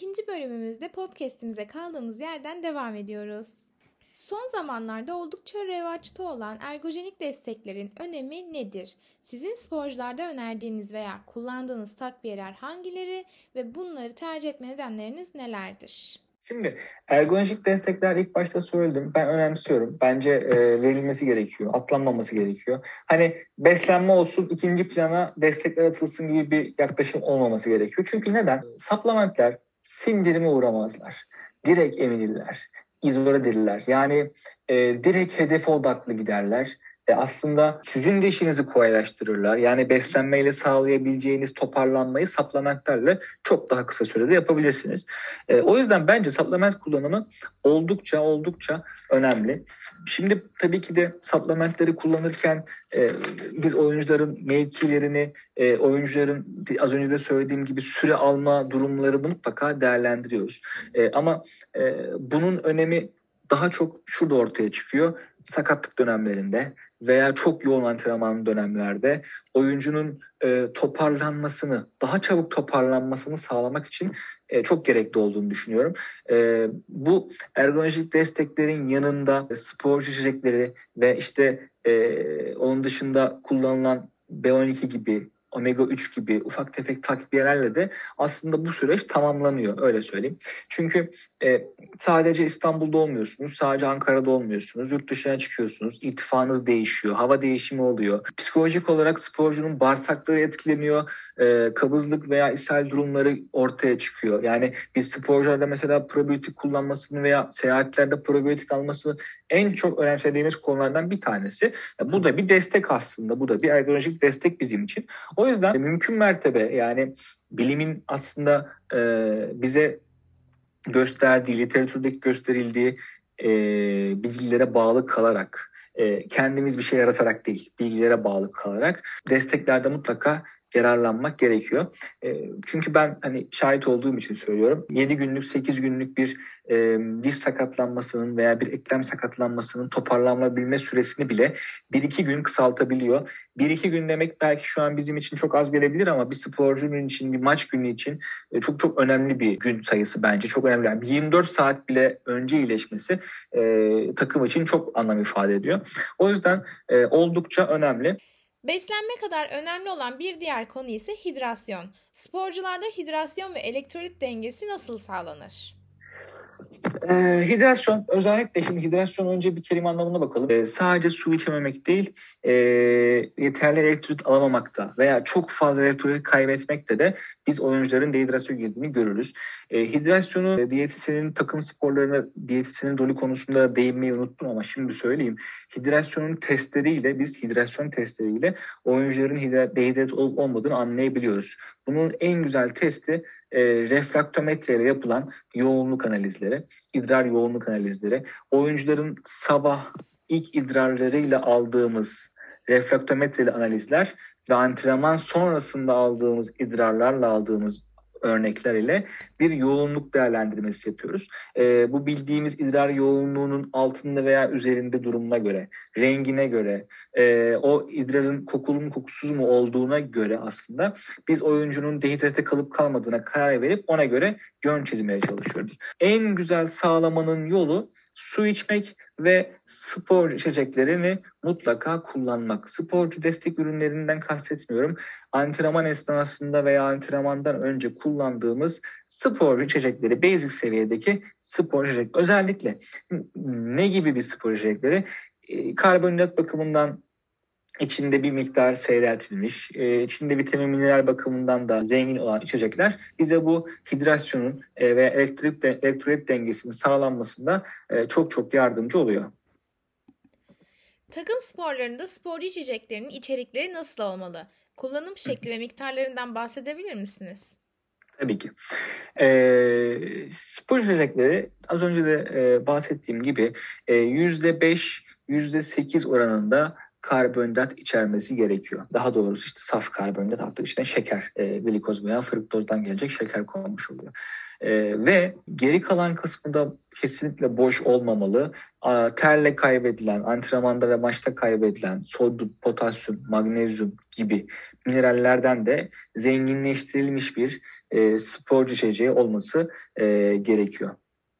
İkinci bölümümüzde podcast'imize kaldığımız yerden devam ediyoruz. Son zamanlarda oldukça revaçta olan ergojenik desteklerin önemi nedir? Sizin sporcularda önerdiğiniz veya kullandığınız takviyeler hangileri ve bunları tercih etme nedenleriniz nelerdir? Şimdi ergonomik destekler ilk başta söyledim. Ben önemsiyorum. Bence e, verilmesi gerekiyor. Atlanmaması gerekiyor. Hani beslenme olsun ikinci plana destekler atılsın gibi bir yaklaşım olmaması gerekiyor. Çünkü neden? Supplementler sindirime uğramazlar. Direkt emilirler. izole edilirler. Yani e, direkt hedefe odaklı giderler e, aslında sizin de işinizi kolaylaştırırlar. Yani beslenmeyle sağlayabileceğiniz toparlanmayı supplementlerle çok daha kısa sürede yapabilirsiniz. E, o yüzden bence supplement kullanımı oldukça oldukça önemli. Şimdi tabii ki de supplementleri kullanırken e, biz oyuncuların mevkilerini, e, oyuncuların az önce de söylediğim gibi süre alma durumlarını mutlaka değerlendiriyoruz. E, ama e, bunun önemi daha çok şurada ortaya çıkıyor. Sakatlık dönemlerinde veya çok yoğun antrenman dönemlerde oyuncunun e, toparlanmasını, daha çabuk toparlanmasını sağlamak için e, çok gerekli olduğunu düşünüyorum. E, bu ergonomik desteklerin yanında spor içecekleri ve işte e, onun dışında kullanılan B12 gibi omega 3 gibi ufak tefek takviyelerle de aslında bu süreç tamamlanıyor öyle söyleyeyim. Çünkü e, sadece İstanbul'da olmuyorsunuz, sadece Ankara'da olmuyorsunuz, yurt dışına çıkıyorsunuz, irtifanız değişiyor, hava değişimi oluyor. Psikolojik olarak sporcunun bağırsakları etkileniyor, e, kabızlık veya ishal durumları ortaya çıkıyor. Yani biz sporcularda mesela probiyotik kullanmasını veya seyahatlerde probiyotik alması en çok önemsediğimiz konulardan bir tanesi. Bu da bir destek aslında. Bu da bir ergonomik destek bizim için. O yüzden mümkün mertebe yani bilimin aslında e, bize gösterdiği, literatürdeki gösterildiği e, bilgilere bağlı kalarak, e, kendimiz bir şey yaratarak değil, bilgilere bağlı kalarak desteklerde mutlaka yararlanmak gerekiyor. E, çünkü ben hani şahit olduğum için söylüyorum. 7 günlük 8 günlük bir e, diz sakatlanmasının veya bir eklem sakatlanmasının toparlanabilme süresini bile 1-2 gün kısaltabiliyor. 1-2 gün demek belki şu an bizim için çok az gelebilir ama bir sporcunun için bir maç günü için e, çok çok önemli bir gün sayısı bence. Çok önemli. Yani 24 saat bile önce iyileşmesi e, takım için çok anlam ifade ediyor. O yüzden e, oldukça önemli. Beslenme kadar önemli olan bir diğer konu ise hidrasyon. Sporcularda hidrasyon ve elektrolit dengesi nasıl sağlanır? E, hidrasyon özellikle şimdi hidrasyon önce bir kelime anlamına bakalım. E, sadece su içememek değil e, yeterli elektrolit alamamakta veya çok fazla elektrolit kaybetmekte de biz oyuncuların dehidrasyon girdiğini görürüz. E, hidrasyonu e, diyetisyenin takım sporlarına diyetisyenin rolü konusunda değinmeyi unuttum ama şimdi söyleyeyim. Hidrasyonun testleriyle biz hidrasyon testleriyle oyuncuların hidrat, dehidrat olup olmadığını anlayabiliyoruz. Bunun en güzel testi e, refraktometre ile yapılan yoğunluk analizleri, idrar yoğunluk analizleri, oyuncuların sabah ilk idrarlarıyla aldığımız refraktometre ile analizler ve antrenman sonrasında aldığımız idrarlarla aldığımız örnekler ile bir yoğunluk değerlendirmesi yapıyoruz. E, bu bildiğimiz idrar yoğunluğunun altında veya üzerinde durumuna göre, rengine göre, e, o idrarın kokulu mu kokusuz mu olduğuna göre aslında biz oyuncunun dehidrate kalıp kalmadığına karar verip ona göre yön çizmeye çalışıyoruz. En güzel sağlamanın yolu su içmek ve spor içeceklerini mutlaka kullanmak. Sporcu destek ürünlerinden kastetmiyorum. Antrenman esnasında veya antrenmandan önce kullandığımız spor içecekleri, basic seviyedeki spor içecek. Özellikle ne gibi bir spor içecekleri? Ee, karbonhidrat bakımından içinde bir miktar seyreltilmiş, e, içinde vitamin mineral bakımından da zengin olan içecekler bize bu hidrasyonun e, ve elektrik de, elektrolit dengesinin sağlanmasında e, çok çok yardımcı oluyor. Takım sporlarında sporcu içeceklerinin içerikleri nasıl olmalı? Kullanım şekli ve miktarlarından bahsedebilir misiniz? Tabii ki. Ee, spor içecekleri az önce de e, bahsettiğim gibi e, %5, %8 oranında karbonhidrat içermesi gerekiyor. Daha doğrusu işte saf karbonhidrat artık içine şeker, e, glikoz veya fruktozdan gelecek şeker konmuş oluyor. E, ve geri kalan kısmı da kesinlikle boş olmamalı. A, terle kaybedilen, antrenmanda ve maçta kaybedilen sodyum, potasyum, magnezyum gibi minerallerden de zenginleştirilmiş bir e, sporcu içeceği olması e, gerekiyor.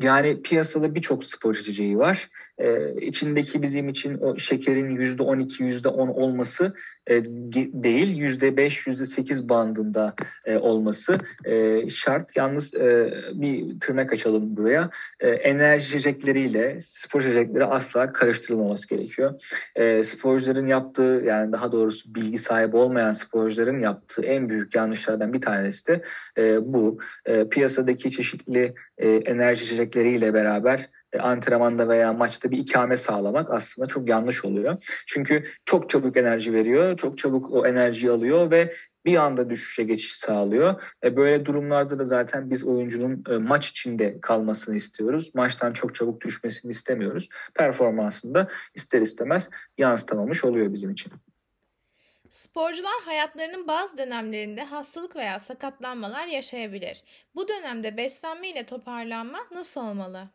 Yani piyasada birçok spor içeceği var. Ee, içindeki bizim için o şekerin %12, %10 olması e, değil, %5, %8 bandında e, olması e, şart. Yalnız e, bir tırnak açalım buraya. E, enerji içecekleriyle spor içecekleri asla karıştırılmaması gerekiyor. E, sporcuların yaptığı, yani daha doğrusu bilgi sahibi olmayan sporcuların yaptığı en büyük yanlışlardan bir tanesi de e, bu. E, piyasadaki çeşitli e, enerji içecekleriyle beraber e, antrenmanda veya maçta bir ikame sağlamak aslında çok yanlış oluyor. Çünkü çok çabuk enerji veriyor, çok çabuk o enerjiyi alıyor ve bir anda düşüşe geçiş sağlıyor. E böyle durumlarda da zaten biz oyuncunun e, maç içinde kalmasını istiyoruz. Maçtan çok çabuk düşmesini istemiyoruz. Performansında ister istemez yansıtamamış oluyor bizim için. Sporcular hayatlarının bazı dönemlerinde hastalık veya sakatlanmalar yaşayabilir. Bu dönemde beslenme ile toparlanma nasıl olmalı?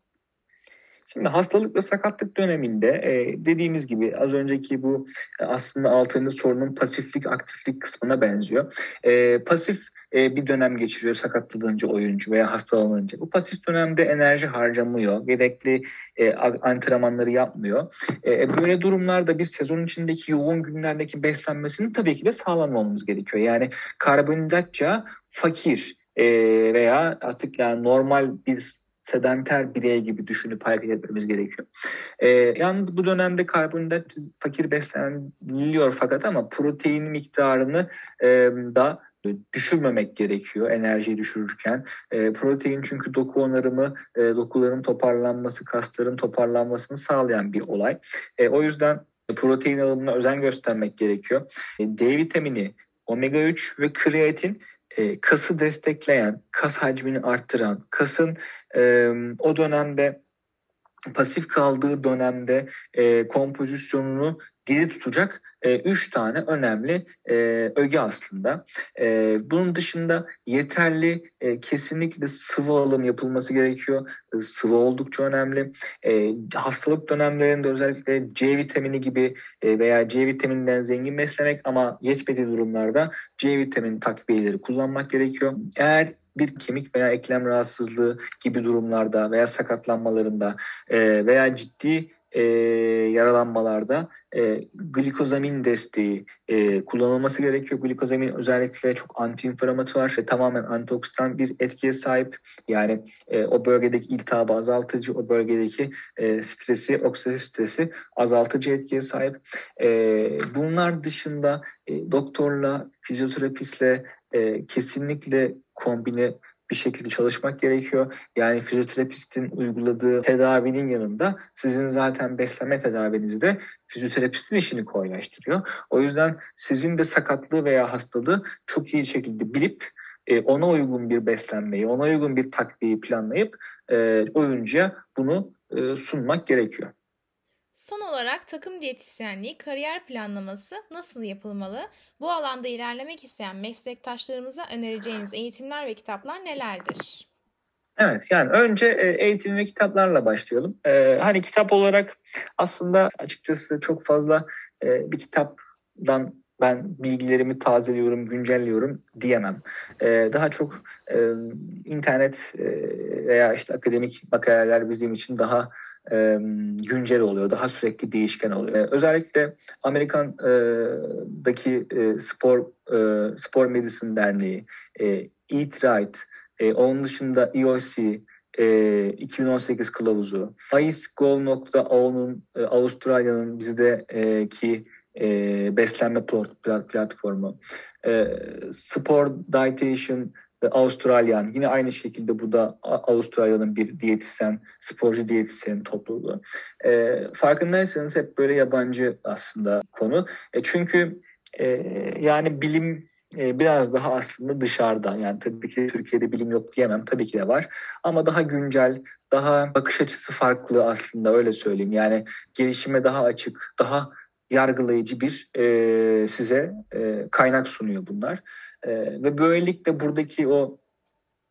Şimdi hastalık ve sakatlık döneminde e, dediğimiz gibi az önceki bu e, aslında altıncı sorunun pasiflik aktiflik kısmına benziyor. E, pasif e, bir dönem geçiriyor sakatlanınca oyuncu veya hastalanınca. Bu pasif dönemde enerji harcamıyor, gerekli e, antrenmanları yapmıyor. E, e, böyle durumlarda biz sezon içindeki yoğun günlerdeki beslenmesini tabii ki de sağlamamamız gerekiyor. Yani karbonhidratça fakir e, veya artık yani normal bir sedenter birey gibi düşünüp hareket etmemiz gerekiyor. E, yalnız bu dönemde karbonhidrat fakir besleniliyor fakat ama protein miktarını e, da düşürmemek gerekiyor enerjiyi düşürürken. E, protein çünkü doku onarımı, e, dokuların toparlanması, kasların toparlanmasını sağlayan bir olay. E, o yüzden protein alımına özen göstermek gerekiyor. E, D vitamini, omega 3 ve kreatin e, kası destekleyen, kas hacmini arttıran, kasın e, o dönemde pasif kaldığı dönemde e, kompozisyonunu diri tutacak e, üç tane önemli e, öge aslında. E, bunun dışında yeterli e, kesinlikle sıvı alım yapılması gerekiyor. E, sıvı oldukça önemli. E, hastalık dönemlerinde özellikle C vitamini gibi e, veya C vitamininden zengin beslemek ama yetmediği durumlarda C vitamini takviyeleri kullanmak gerekiyor. Eğer bir kemik veya eklem rahatsızlığı gibi durumlarda veya sakatlanmalarında e, veya ciddi e, yaralanmalarda e, glikozamin desteği e, kullanılması gerekiyor. Glikozamin özellikle çok antiinflamatuar ve tamamen antioksidan bir etkiye sahip. Yani e, o bölgedeki iltihabı azaltıcı, o bölgedeki e, stresi, oksidatif stresi azaltıcı etkiye sahip. E, bunlar dışında e, doktorla, fizyoterapistle e, kesinlikle kombine bir şekilde çalışmak gerekiyor. Yani fizyoterapistin uyguladığı tedavinin yanında sizin zaten beslenme tedavinizi de fizyoterapistin işini kolaylaştırıyor. O yüzden sizin de sakatlığı veya hastalığı çok iyi şekilde bilip e, ona uygun bir beslenmeyi, ona uygun bir takviyeyi planlayıp e, oyuncuya bunu e, sunmak gerekiyor. Son olarak takım diyetisyenliği kariyer planlaması nasıl yapılmalı? Bu alanda ilerlemek isteyen meslektaşlarımıza önereceğiniz eğitimler ve kitaplar nelerdir? Evet yani önce e, eğitim ve kitaplarla başlayalım. Ee, hani kitap olarak aslında açıkçası çok fazla e, bir kitaptan ben bilgilerimi tazeliyorum, güncelliyorum diyemem. Daha çok e, internet e, veya işte akademik makaleler bizim için daha e, güncel oluyor, daha sürekli değişken oluyor. E, özellikle Amerikan'daki e, spor e, spor medicine derneği, e, Eat Right, e, onun dışında EOC, e, 2018 kılavuzu, icegol.ao'nun e, Avustralya'nın bizdeki e, beslenme platformu, e, Sport Dietitian Avustralyan yine aynı şekilde bu da Avustralya'nın bir diyetisyen, sporcu diyetisyen topluluğu. E, farkındaysanız hep böyle yabancı aslında konu. E, çünkü e, yani bilim e, biraz daha aslında dışarıda. Yani tabii ki Türkiye'de bilim yok diyemem. Tabii ki de var. Ama daha güncel, daha bakış açısı farklı aslında öyle söyleyeyim. Yani gelişime daha açık, daha yargılayıcı bir e, size e, kaynak sunuyor bunlar. E, ve böylelikle buradaki o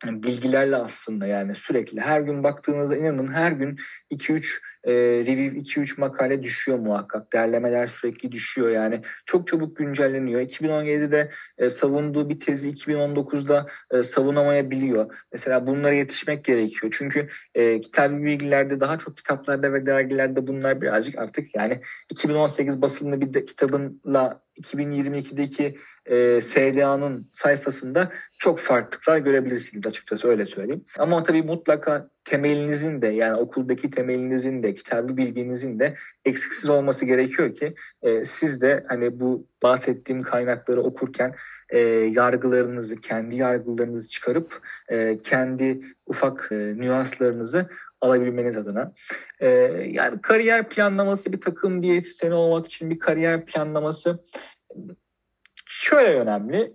bilgilerle aslında yani sürekli her gün baktığınızda inanın her gün 2-3 e, review 2-3 makale düşüyor muhakkak. Derlemeler sürekli düşüyor yani. Çok çabuk güncelleniyor. 2017'de e, savunduğu bir tezi 2019'da e, savunamayabiliyor. Mesela bunlara yetişmek gerekiyor. Çünkü e, kitabı bilgilerde daha çok kitaplarda ve dergilerde bunlar birazcık artık yani 2018 basımlı bir de, kitabınla 2022'deki e, SDA'nın sayfasında çok farklılıklar görebilirsiniz açıkçası öyle söyleyeyim. Ama tabii mutlaka temelinizin de yani okuldaki temelinizin de kitabı bilginizin de eksiksiz olması gerekiyor ki e, siz de hani bu bahsettiğim kaynakları okurken e, yargılarınızı, kendi yargılarınızı çıkarıp e, kendi ufak e, nüanslarınızı alabilmeniz adına. E, yani kariyer planlaması bir takım diyetisyeni olmak için bir kariyer planlaması şöyle önemli.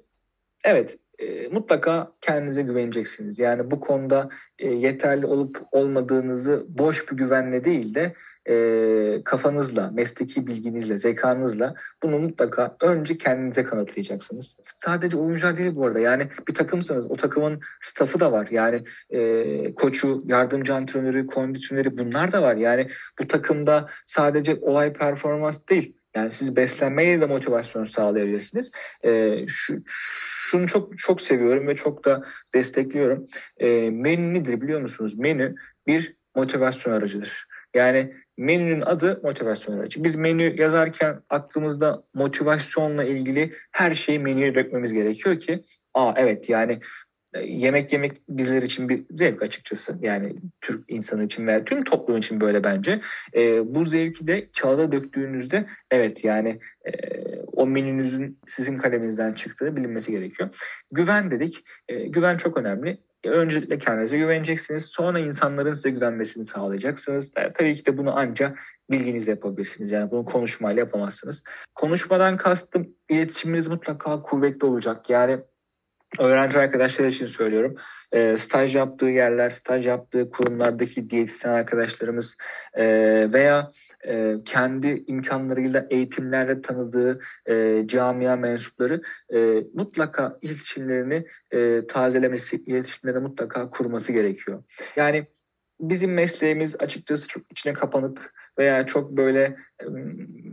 Evet e, mutlaka kendinize güveneceksiniz. Yani bu konuda e, yeterli olup olmadığınızı boş bir güvenle değil de e, kafanızla, mesleki bilginizle, zekanızla bunu mutlaka önce kendinize kanıtlayacaksınız. Sadece oyuncular değil bu arada. Yani bir takımsanız o takımın staffı da var. Yani e, koçu, yardımcı antrenörü, kondisiyoneri bunlar da var. Yani bu takımda sadece olay performans değil. Yani siz beslenmeye de motivasyon sağlayabilirsiniz. E, şu, şunu çok çok seviyorum ve çok da destekliyorum. E, menü nedir biliyor musunuz? Menü bir motivasyon aracıdır. Yani menünün adı motivasyon aracı. Biz menü yazarken aklımızda motivasyonla ilgili her şeyi menüye dökmemiz gerekiyor ki aa evet yani yemek yemek bizler için bir zevk açıkçası. Yani Türk insanı için veya tüm toplum için böyle bence. E, bu zevki de kağıda döktüğünüzde evet yani e, o menünüzün sizin kaleminizden çıktığı bilinmesi gerekiyor. Güven dedik. E, güven çok önemli. E, öncelikle kendinize güveneceksiniz. Sonra insanların size güvenmesini sağlayacaksınız. E, tabii ki de bunu ancak bilginizle yapabilirsiniz. Yani bunu konuşmayla yapamazsınız. Konuşmadan kastım iletişiminiz mutlaka kuvvetli olacak. Yani öğrenci arkadaşlar için söylüyorum. E, staj yaptığı yerler, staj yaptığı kurumlardaki diyetisyen arkadaşlarımız e, veya e, kendi imkanlarıyla eğitimlerle tanıdığı e, camia mensupları e, mutlaka iletişimlerini e, tazelemesi, iletişimleri mutlaka kurması gerekiyor. Yani bizim mesleğimiz açıkçası çok içine kapanık veya çok böyle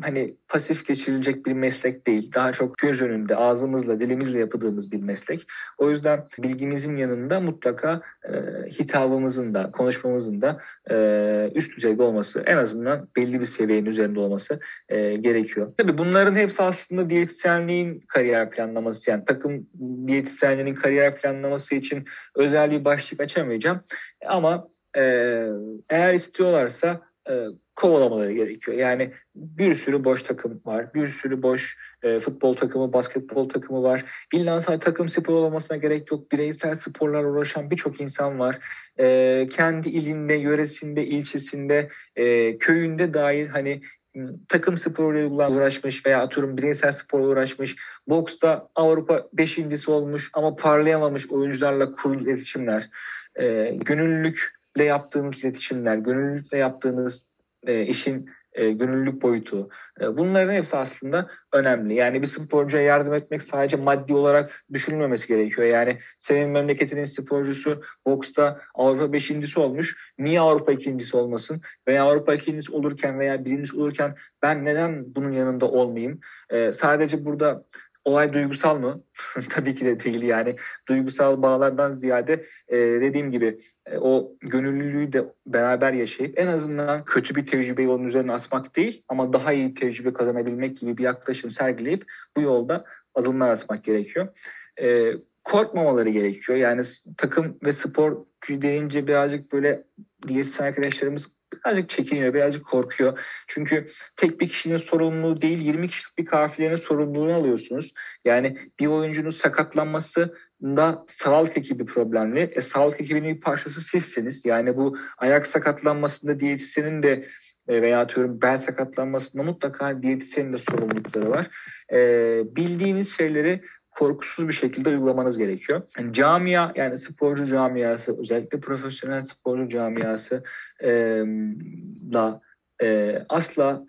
hani pasif geçirilecek bir meslek değil. Daha çok göz önünde ağzımızla dilimizle yaptığımız bir meslek. O yüzden bilgimizin yanında mutlaka e, hitabımızın da konuşmamızın da e, üst düzeyde olması en azından belli bir seviyenin üzerinde olması e, gerekiyor. Tabii bunların hepsi aslında diyetisyenliğin kariyer planlaması yani takım diyetisyenliğinin kariyer planlaması için özel bir başlık açamayacağım. Ama e, eğer istiyorlarsa e, kovalamaları gerekiyor. Yani bir sürü boş takım var. Bir sürü boş e, futbol takımı, basketbol takımı var. İlla sadece takım spor olmasına gerek yok. Bireysel sporlar uğraşan birçok insan var. E, kendi ilinde, yöresinde, ilçesinde, e, köyünde dair hani takım sporuyla uğraşmış veya atıyorum bireysel sporla uğraşmış. Boksta Avrupa beşincisi olmuş ama parlayamamış oyuncularla kurulu iletişimler. E, gönüllülükle yaptığınız iletişimler, gönüllülükle yaptığınız e, işin e, gönüllülük boyutu. E, bunların hepsi aslında önemli. Yani bir sporcuya yardım etmek sadece maddi olarak düşünülmemesi gerekiyor. Yani senin memleketinin sporcusu boksta Avrupa beşincisi olmuş. Niye Avrupa ikincisi olmasın? Veya Avrupa ikincisi olurken veya birincisi olurken ben neden bunun yanında olmayayım? E, sadece burada olay duygusal mı? Tabii ki de değil yani. Duygusal bağlardan ziyade e, dediğim gibi e, o gönüllülüğü de beraber yaşayıp en azından kötü bir tecrübeyi onun üzerine atmak değil ama daha iyi tecrübe kazanabilmek gibi bir yaklaşım sergileyip bu yolda adımlar atmak gerekiyor. E, korkmamaları gerekiyor. Yani takım ve sporcu deyince birazcık böyle diyetisyen arkadaşlarımız birazcık çekiniyor, birazcık korkuyor. Çünkü tek bir kişinin sorumluluğu değil 20 kişilik bir kafilenin sorumluluğunu alıyorsunuz. Yani bir oyuncunun sakatlanması da sağlık ekibi problemli. E, sağlık ekibinin bir parçası sizsiniz. Yani bu ayak sakatlanmasında diyetisyenin de e, veya atıyorum bel sakatlanmasında mutlaka diyetisyenin de sorumlulukları var. E, bildiğiniz şeyleri korkusuz bir şekilde uygulamanız gerekiyor. Yani camia yani sporcu camiası özellikle profesyonel sporcu camiası e, da e, asla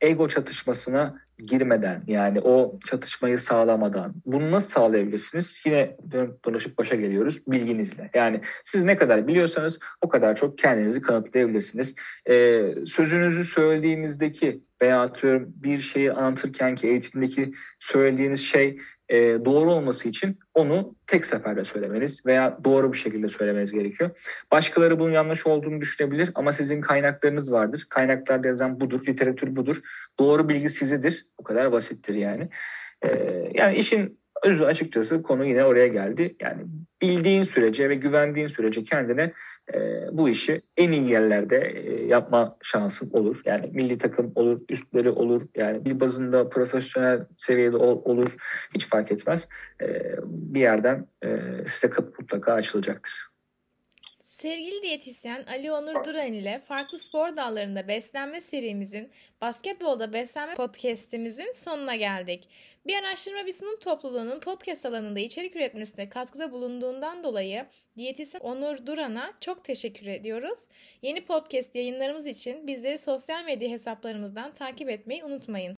ego çatışmasına girmeden yani o çatışmayı sağlamadan bunu nasıl sağlayabilirsiniz? Yine dolaşıp başa geliyoruz bilginizle. Yani siz ne kadar biliyorsanız o kadar çok kendinizi kanıtlayabilirsiniz. Ee, sözünüzü söylediğinizdeki veya atıyorum bir şeyi anlatırken ki eğitimdeki söylediğiniz şey e, doğru olması için onu tek seferde söylemeniz veya doğru bir şekilde söylemeniz gerekiyor. Başkaları bunun yanlış olduğunu düşünebilir ama sizin kaynaklarınız vardır. Kaynaklarda yazan budur, literatür budur. Doğru bilgi sizidir. Bu kadar basittir yani. E, yani işin özü açıkçası konu yine oraya geldi. Yani bildiğin sürece ve güvendiğin sürece kendine e, bu işi en iyi yerlerde e, yapma şansın olur. Yani milli takım olur, üstleri olur. Yani bir bazında profesyonel seviyede ol, olur. Hiç fark etmez. E, bir yerden e, size kapı mutlaka açılacaktır. Sevgili diyetisyen Ali Onur Duran ile farklı spor dallarında beslenme serimizin Basketbolda Beslenme podcast'imizin sonuna geldik. Bir araştırma bir sınıf topluluğunun podcast alanında içerik üretmesine katkıda bulunduğundan dolayı diyetisyen Onur Duran'a çok teşekkür ediyoruz. Yeni podcast yayınlarımız için bizleri sosyal medya hesaplarımızdan takip etmeyi unutmayın.